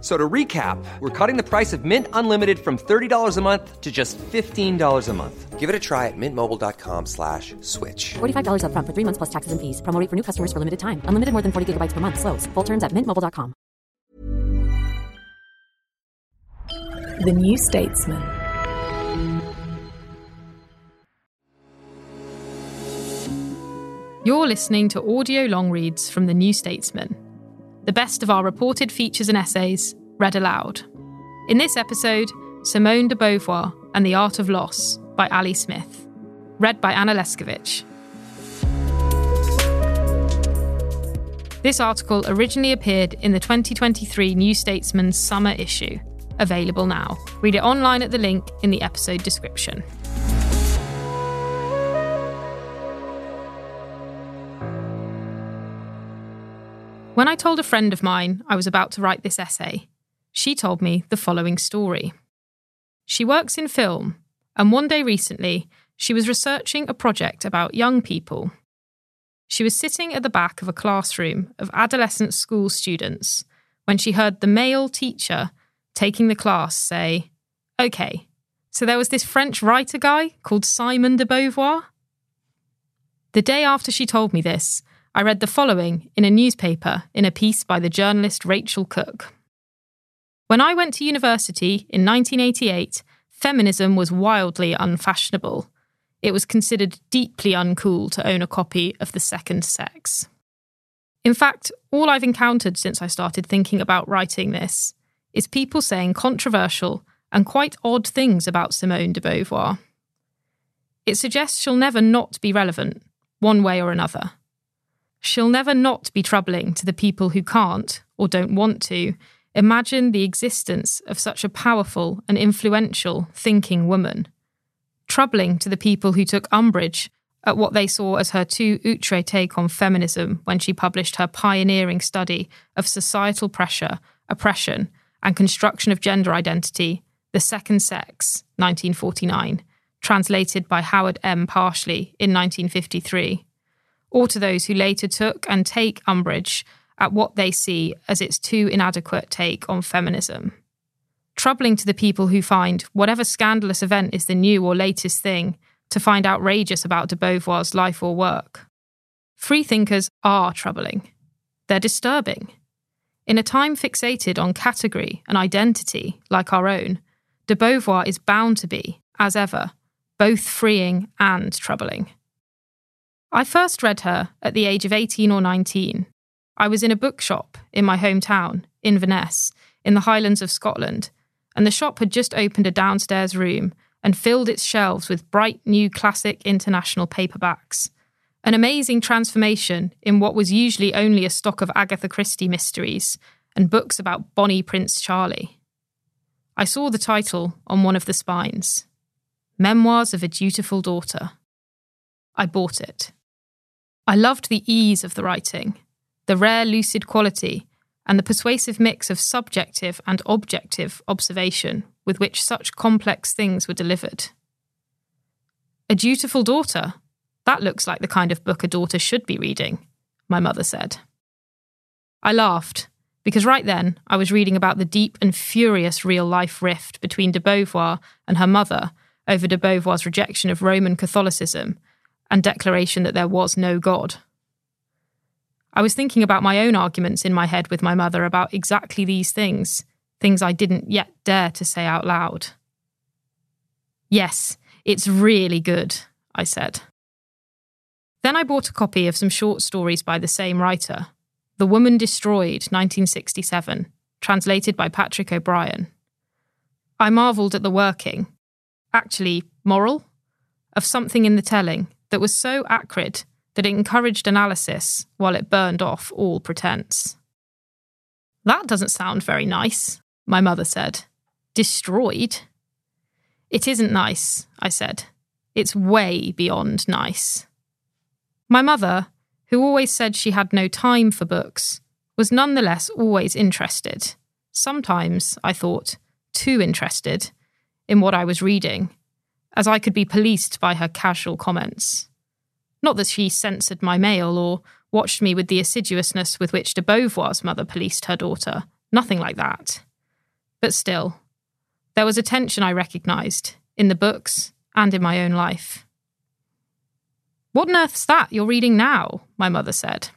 So to recap, we're cutting the price of Mint Unlimited from $30 a month to just $15 a month. Give it a try at mintmobile.com slash switch. $45 upfront for three months plus taxes and fees. Promo rate for new customers for limited time. Unlimited more than 40 gigabytes per month. Slows. Full terms at mintmobile.com. The New Statesman. You're listening to audio long reads from The New Statesman, the best of our reported features and essays read aloud. In this episode, Simone de Beauvoir and the Art of Loss by Ali Smith, read by Anna Leszkiewicz. This article originally appeared in the 2023 New Statesman's summer issue, available now. Read it online at the link in the episode description. When I told a friend of mine I was about to write this essay, she told me the following story. She works in film, and one day recently, she was researching a project about young people. She was sitting at the back of a classroom of adolescent school students when she heard the male teacher taking the class say, OK, so there was this French writer guy called Simon de Beauvoir. The day after she told me this, I read the following in a newspaper in a piece by the journalist Rachel Cooke. When I went to university in 1988, feminism was wildly unfashionable. It was considered deeply uncool to own a copy of The Second Sex. In fact, all I've encountered since I started thinking about writing this is people saying controversial and quite odd things about Simone de Beauvoir. It suggests she'll never not be relevant, one way or another. She'll never not be troubling to the people who can't, or don't want to, imagine the existence of such a powerful and influential thinking woman. Troubling to the people who took umbrage at what they saw as her too outre take on feminism when she published her pioneering study of societal pressure, oppression, and construction of gender identity, The Second Sex, 1949, translated by Howard M. Parshley in 1953 or to those who later took and take umbrage at what they see as its too inadequate take on feminism. Troubling to the people who find whatever scandalous event is the new or latest thing to find outrageous about de Beauvoir's life or work. Freethinkers are troubling. They're disturbing. In a time fixated on category and identity like our own, de Beauvoir is bound to be, as ever, both freeing and troubling. I first read her at the age of 18 or 19. I was in a bookshop in my hometown, Inverness, in the Highlands of Scotland, and the shop had just opened a downstairs room and filled its shelves with bright new classic international paperbacks. An amazing transformation in what was usually only a stock of Agatha Christie mysteries and books about Bonnie Prince Charlie. I saw the title on one of the spines Memoirs of a Dutiful Daughter. I bought it. I loved the ease of the writing, the rare lucid quality, and the persuasive mix of subjective and objective observation with which such complex things were delivered. A dutiful daughter? That looks like the kind of book a daughter should be reading, my mother said. I laughed, because right then I was reading about the deep and furious real life rift between de Beauvoir and her mother over de Beauvoir's rejection of Roman Catholicism and declaration that there was no God. I was thinking about my own arguments in my head with my mother about exactly these things, things I didn't yet dare to say out loud. Yes, it's really good, I said. Then I bought a copy of some short stories by the same writer The Woman Destroyed, 1967, translated by Patrick O'Brian. I marvelled at the working, actually moral, of something in the telling that was so acrid that it encouraged analysis while it burned off all pretense. That doesn't sound very nice, my mother said. Destroyed? It isn't nice, I said. It's way beyond nice. My mother, who always said she had no time for books, was nonetheless always interested. Sometimes, I thought, too interested in what I was reading, as I could be policed by her casual comments. Not that she censored my mail or watched me with the assiduousness with which de Beauvoir's mother policed her daughter. Nothing like that. But still, there was a tension I recognised in the books and in my own life. What on earth's that you're reading now? my mother said.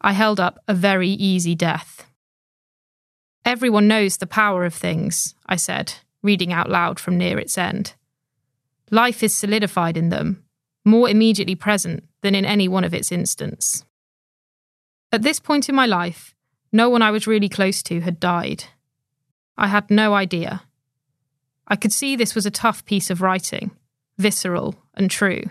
I held up a very easy death. Everyone knows the power of things, I said, reading out loud from near its end. Life is solidified in them, more immediately present than in any one of its instants. At this point in my life, no one I was really close to had died. I had no idea. I could see this was a tough piece of writing, visceral and true.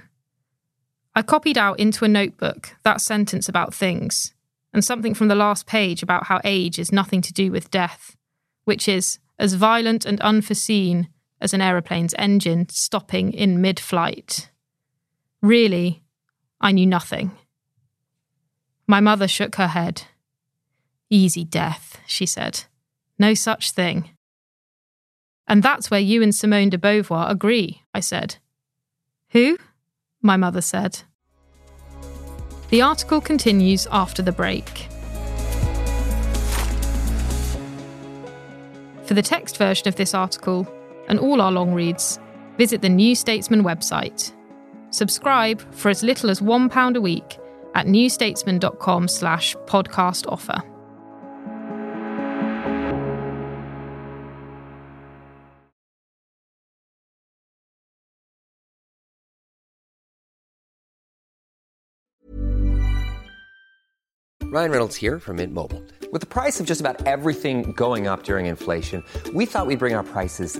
I copied out into a notebook that sentence about things, and something from the last page about how age is nothing to do with death, which is as violent and unforeseen as an aeroplane's engine stopping in mid flight. Really, I knew nothing. My mother shook her head. Easy death, she said. No such thing. And that's where you and Simone de Beauvoir agree, I said. Who? My mother said. The article continues after the break. For the text version of this article and all our long reads, visit the New Statesman website Subscribe for as little as £1 a week at newstatesman.com slash podcast offer. Ryan Reynolds here from Mint Mobile. With the price of just about everything going up during inflation, we thought we'd bring our prices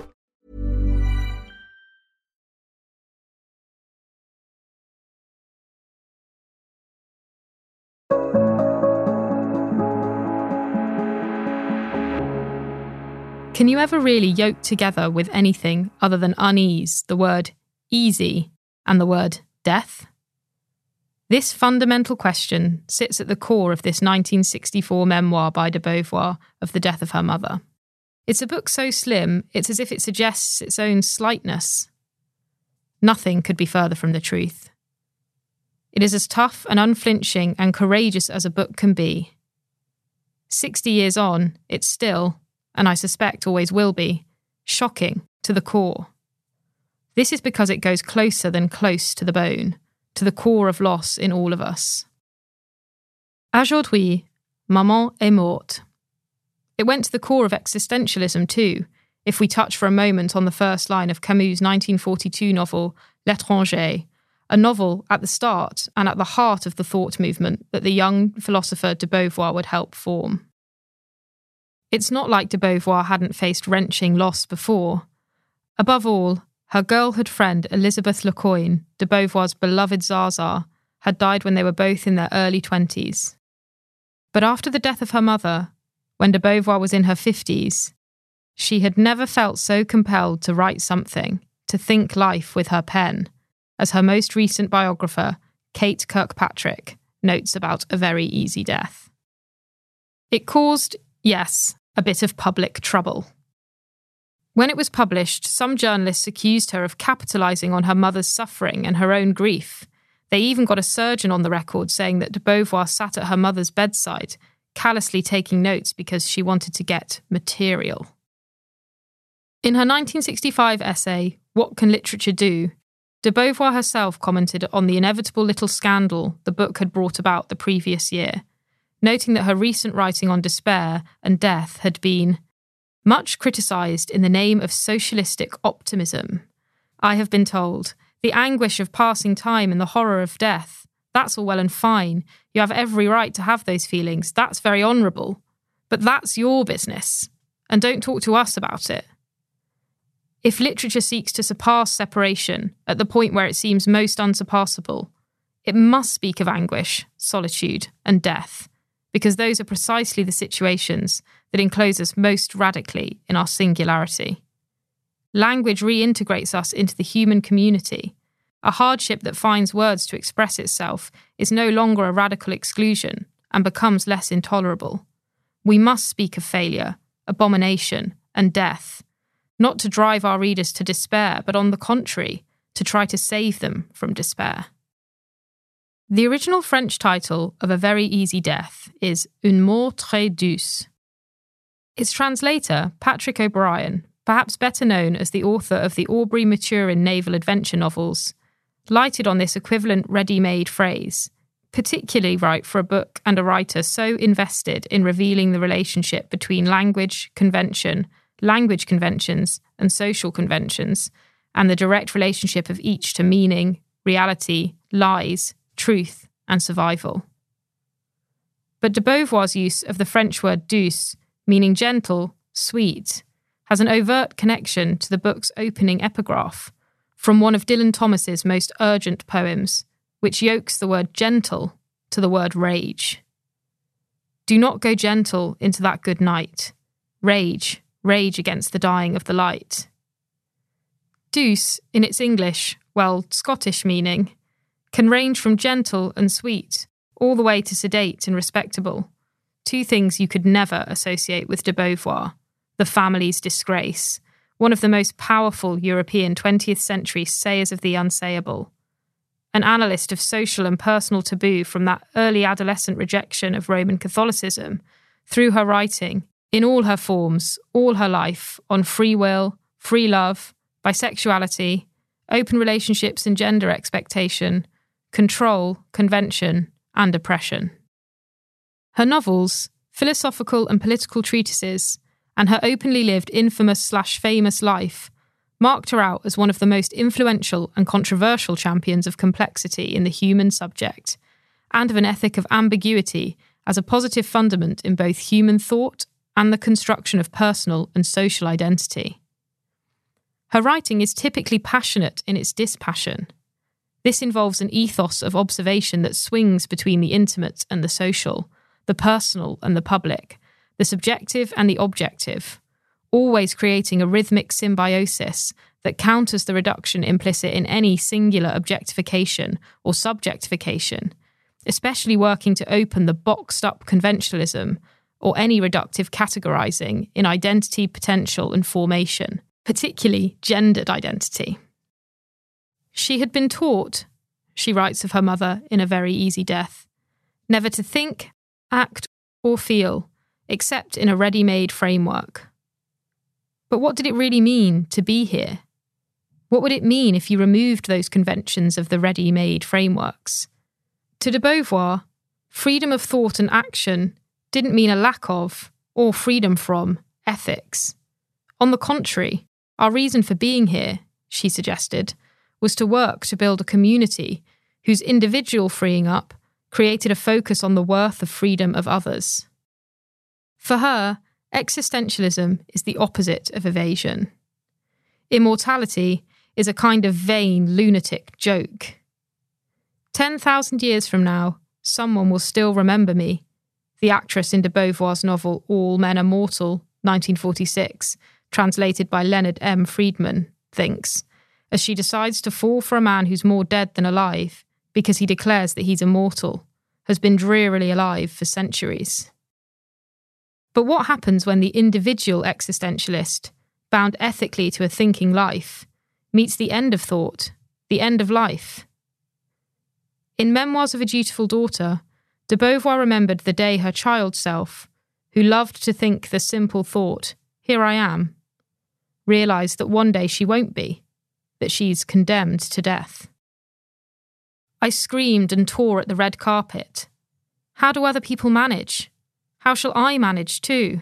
Can you ever really yoke together with anything other than unease the word easy and the word death? This fundamental question sits at the core of this 1964 memoir by de Beauvoir of the death of her mother. It's a book so slim, it's as if it suggests its own slightness. Nothing could be further from the truth. It is as tough and unflinching and courageous as a book can be. Sixty years on, it's still, and I suspect always will be, shocking to the core. This is because it goes closer than close to the bone, to the core of loss in all of us. Aujourd'hui, maman est morte. It went to the core of existentialism too, if we touch for a moment on the first line of Camus' 1942 novel, L'étranger, a novel at the start and at the heart of the thought movement that the young philosopher de Beauvoir would help form. It's not like de Beauvoir hadn't faced wrenching loss before. Above all, her girlhood friend Elizabeth Lacoin, de Beauvoir's beloved Zaza, had died when they were both in their early 20s. But after the death of her mother, when de Beauvoir was in her 50s, she had never felt so compelled to write something, to think life with her pen, as her most recent biographer, Kate Kirkpatrick, notes about a very easy death. It caused, yes, a bit of public trouble. When it was published, some journalists accused her of capitalising on her mother's suffering and her own grief. They even got a surgeon on the record saying that de Beauvoir sat at her mother's bedside, callously taking notes because she wanted to get material. In her 1965 essay, What Can Literature Do? de Beauvoir herself commented on the inevitable little scandal the book had brought about the previous year, noting that her recent writing on despair and death had been much criticised in the name of socialistic optimism. I have been told the anguish of passing time and the horror of death. That's all well and fine. You have every right to have those feelings. That's very honourable. But that's your business. And don't talk to us about it. If literature seeks to surpass separation at the point where it seems most unsurpassable, it must speak of anguish, solitude, and death, because those are precisely the situations that enclose us most radically in our singularity. Language reintegrates us into the human community. A hardship that finds words to express itself is no longer a radical exclusion and becomes less intolerable. We must speak of failure, abomination, and death not to drive our readers to despair, but on the contrary, to try to save them from despair. The original French title of A Very Easy Death is Une mort très douce. Its translator, Patrick O'Brian, perhaps better known as the author of the Aubrey Maturin naval adventure novels, lighted on this equivalent ready made phrase, particularly right for a book and a writer so invested in revealing the relationship between language, convention, language conventions, and social conventions, and the direct relationship of each to meaning, reality, lies, truth, and survival. But de Beauvoir's use of the French word douce, meaning gentle, sweet, has an overt connection to the book's opening epigraph from one of Dylan Thomas's most urgent poems, which yokes the word gentle to the word rage. Do not go gentle into that good night. Rage, rage against the dying of the light. Douce, in its English, well, Scottish meaning, can range from gentle and sweet all the way to sedate and respectable, two things you could never associate with de Beauvoir, the family's disgrace, one of the most powerful European 20th century sayers of the unsayable, an analyst of social and personal taboo from that early adolescent rejection of Roman Catholicism, through her writing, in all her forms, all her life, on free will, free love, bisexuality, open relationships and gender expectation, control, convention, and oppression. Her novels, philosophical and political treatises, and her openly lived infamous slash famous life marked her out as one of the most influential and controversial champions of complexity in the human subject, and of an ethic of ambiguity as a positive fundament in both human thought and the construction of personal and social identity. Her writing is typically passionate in its dispassion. This involves an ethos of observation that swings between the intimate and the social, the personal and the public, the subjective and the objective, always creating a rhythmic symbiosis that counters the reduction implicit in any singular objectification or subjectification, especially working to open the boxed up conventionalism or any reductive categorizing in identity, potential, and formation, particularly gendered identity. She had been taught, she writes of her mother in A Very Easy Death, never to think, act, or feel except in a ready made framework. But what did it really mean to be here? What would it mean if you removed those conventions of the ready made frameworks? To de Beauvoir, freedom of thought and action didn't mean a lack of, or freedom from, ethics. On the contrary, our reason for being here, she suggested, was to work to build a community whose individual freeing up created a focus on the worth of freedom of others. For her, existentialism is the opposite of evasion. Immortality is a kind of vain, lunatic joke. 10,000 years from now, someone will still remember me the actress in de Beauvoir's novel All Men Are Mortal, 1946, translated by Leonard M. Friedman, thinks, as she decides to fall for a man who's more dead than alive because he declares that he's immortal, has been drearily alive for centuries. But what happens when the individual existentialist, bound ethically to a thinking life, meets the end of thought, the end of life? In Memoirs of a Dutiful Daughter, De Beauvoir remembered the day her child self, who loved to think the simple thought, Here I am, realised that one day she won't be, that she's condemned to death. I screamed and tore at the red carpet. How do other people manage? How shall I manage too?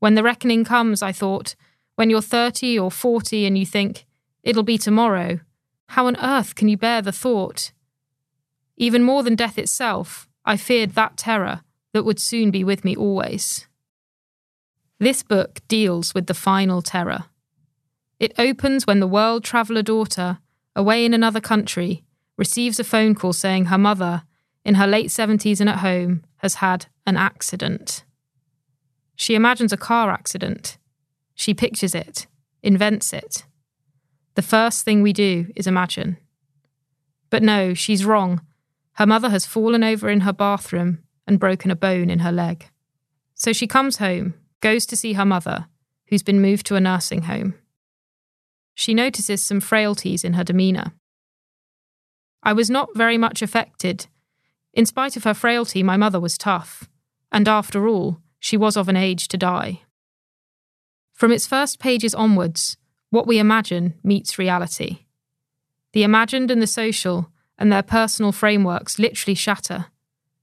When the reckoning comes, I thought, when you're 30 or 40 and you think, it'll be tomorrow, how on earth can you bear the thought? Even more than death itself, I feared that terror that would soon be with me always. This book deals with the final terror. It opens when the world traveller daughter, away in another country, receives a phone call saying her mother, in her late 70s and at home, has had an accident. She imagines a car accident. She pictures it, invents it. The first thing we do is imagine. But no, she's wrong. Her mother has fallen over in her bathroom and broken a bone in her leg. So she comes home, goes to see her mother, who's been moved to a nursing home. She notices some frailties in her demeanour. I was not very much affected. In spite of her frailty, my mother was tough, and after all, she was of an age to die. From its first pages onwards, what we imagine meets reality. The imagined and the social and their personal frameworks literally shatter,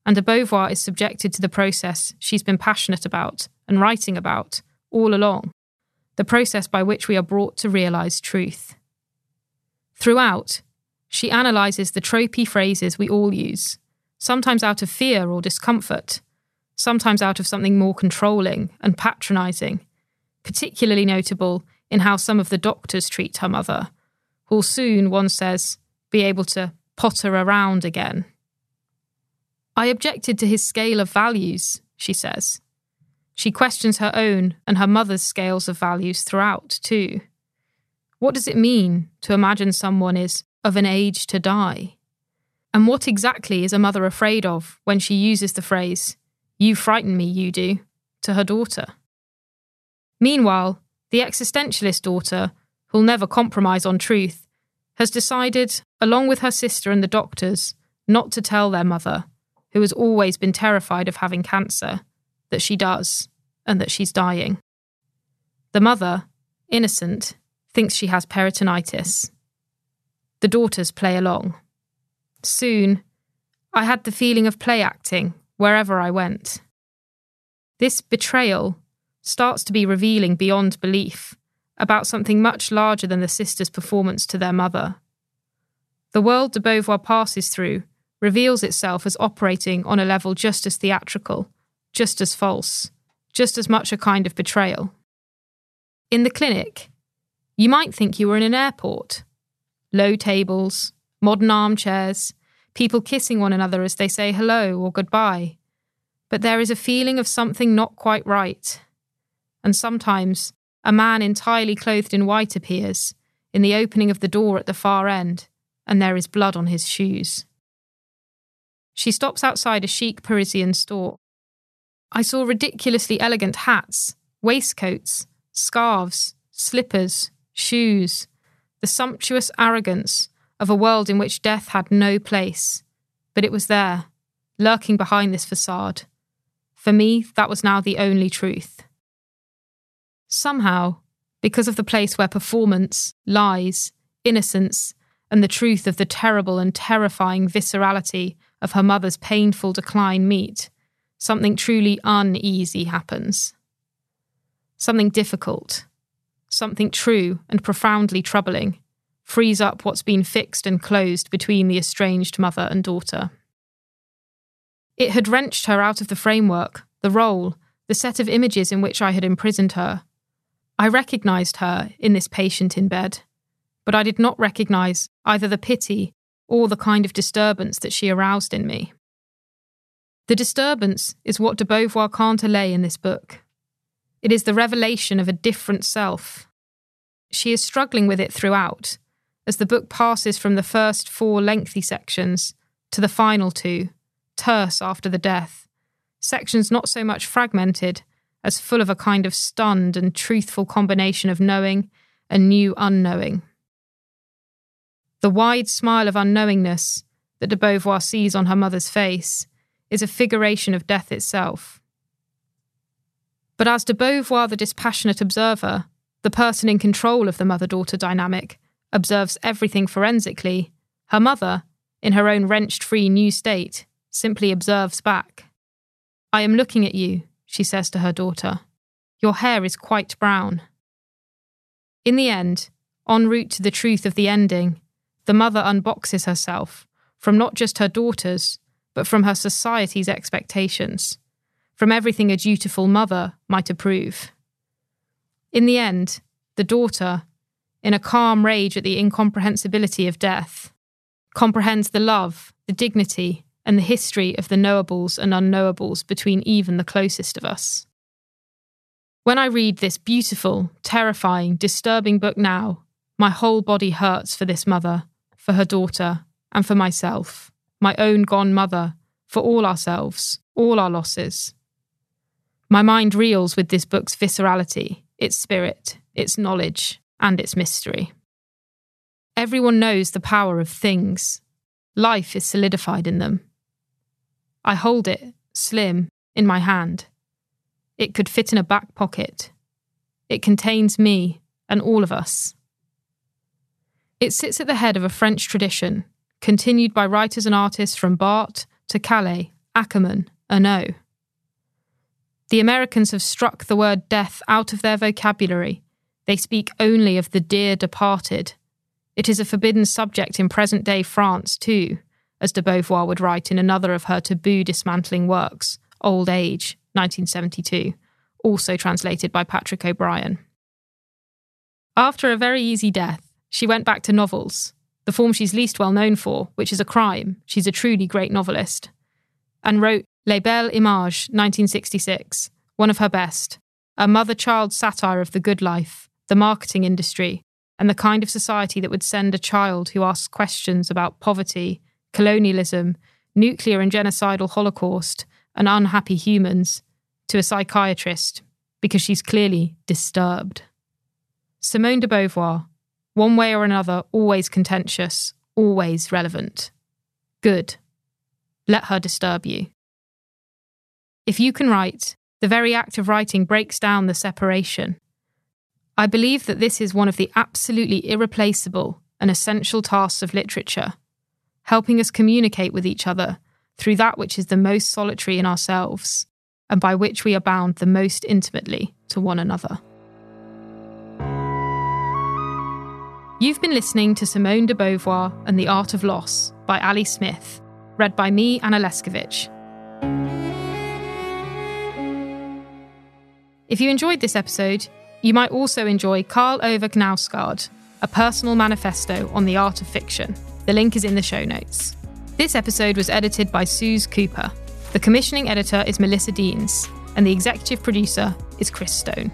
and de Beauvoir is subjected to the process she's been passionate about and writing about all along the process by which we are brought to realise truth. Throughout, she analyses the tropey phrases we all use, sometimes out of fear or discomfort, sometimes out of something more controlling and patronising, particularly notable in how some of the doctors treat her mother, who'll soon, one says, be able to potter around again. I objected to his scale of values, she says. She questions her own and her mother's scales of values throughout, too. What does it mean to imagine someone is of an age to die? And what exactly is a mother afraid of when she uses the phrase, you frighten me, you do, to her daughter? Meanwhile, the existentialist daughter, who'll never compromise on truth, has decided, along with her sister and the doctors, not to tell their mother, who has always been terrified of having cancer, that she does and that she's dying. The mother, innocent, thinks she has peritonitis. The daughters play along. Soon, I had the feeling of play acting wherever I went. This betrayal starts to be revealing beyond belief about something much larger than the sisters' performance to their mother. The world de Beauvoir passes through reveals itself as operating on a level just as theatrical, just as false, just as much a kind of betrayal. In the clinic, you might think you were in an airport. Low tables, modern armchairs, people kissing one another as they say hello or goodbye. But there is a feeling of something not quite right and sometimes a man entirely clothed in white appears in the opening of the door at the far end, and there is blood on his shoes. She stops outside a chic Parisian store. I saw ridiculously elegant hats, waistcoats, scarves, slippers, shoes, the sumptuous arrogance of a world in which death had no place. But it was there, lurking behind this facade. For me, that was now the only truth. Somehow, because of the place where performance, lies, innocence, and the truth of the terrible and terrifying viscerality of her mother's painful decline meet, something truly uneasy happens. Something difficult, something true and profoundly troubling, frees up what's been fixed and closed between the estranged mother and daughter. It had wrenched her out of the framework, the role, the set of images in which I had imprisoned her, I recognised her in this patient in bed, but I did not recognise either the pity or the kind of disturbance that she aroused in me. The disturbance is what de Beauvoir can't allay in this book. It is the revelation of a different self. She is struggling with it throughout, as the book passes from the first four lengthy sections to the final two, terse after the death, sections not so much fragmented as full of a kind of stunned and truthful combination of knowing and new unknowing. The wide smile of unknowingness that de Beauvoir sees on her mother's face is a figuration of death itself. But as de Beauvoir, the dispassionate observer, the person in control of the mother daughter dynamic, observes everything forensically, her mother, in her own wrenched free new state, simply observes back. I am looking at you, she says to her daughter. Your hair is quite brown. In the end, en route to the truth of the ending, the mother unboxes herself from not just her daughters, but from her society's expectations, from everything a dutiful mother might approve. In the end, the daughter, in a calm rage at the incomprehensibility of death, comprehends the love, the dignity, and the history of the knowables and unknowables between even the closest of us. When I read this beautiful, terrifying, disturbing book now, my whole body hurts for this mother, for her daughter, and for myself, my own gone mother, for all ourselves, all our losses. My mind reels with this book's viscerality, its spirit, its knowledge, and its mystery. Everyone knows the power of things. Life is solidified in them. I hold it, slim, in my hand. It could fit in a back pocket. It contains me and all of us. It sits at the head of a French tradition, continued by writers and artists from Barthes to Calle, Akerman, Ernaux. The Americans have struck the word death out of their vocabulary. They speak only of the dear departed. It is a forbidden subject in present day France, too, as de Beauvoir would write in another of her taboo dismantling works, Old Age, 1972, also translated by Patrick O'Brian. After a very easy death, she went back to novels, the form she's least well known for, which is a crime. She's a truly great novelist. And wrote Les Belles Images, 1966, one of her best, a mother child satire of the good life, the marketing industry, and the kind of society that would send a child who asks questions about poverty, colonialism, nuclear and genocidal holocaust, and unhappy humans to a psychiatrist because she's clearly disturbed. Simone de Beauvoir, one way or another, always contentious, always relevant. Good. Let her disturb you. If you can write, the very act of writing breaks down the separation. I believe that this is one of the absolutely irreplaceable and essential tasks of literature, helping us communicate with each other through that which is the most solitary in ourselves, and by which we are bound the most intimately to one another. You've been listening to Simone de Beauvoir and the Art of Loss by Ali Smith, read by me, Anna Leszkiewicz. If you enjoyed this episode, you might also enjoy Karl Ove Knausgaard, a personal manifesto on the art of fiction. The link is in the show notes. This episode was edited by Suze Cooper. The commissioning editor is Melissa Denes, and the executive producer is Chris Stone.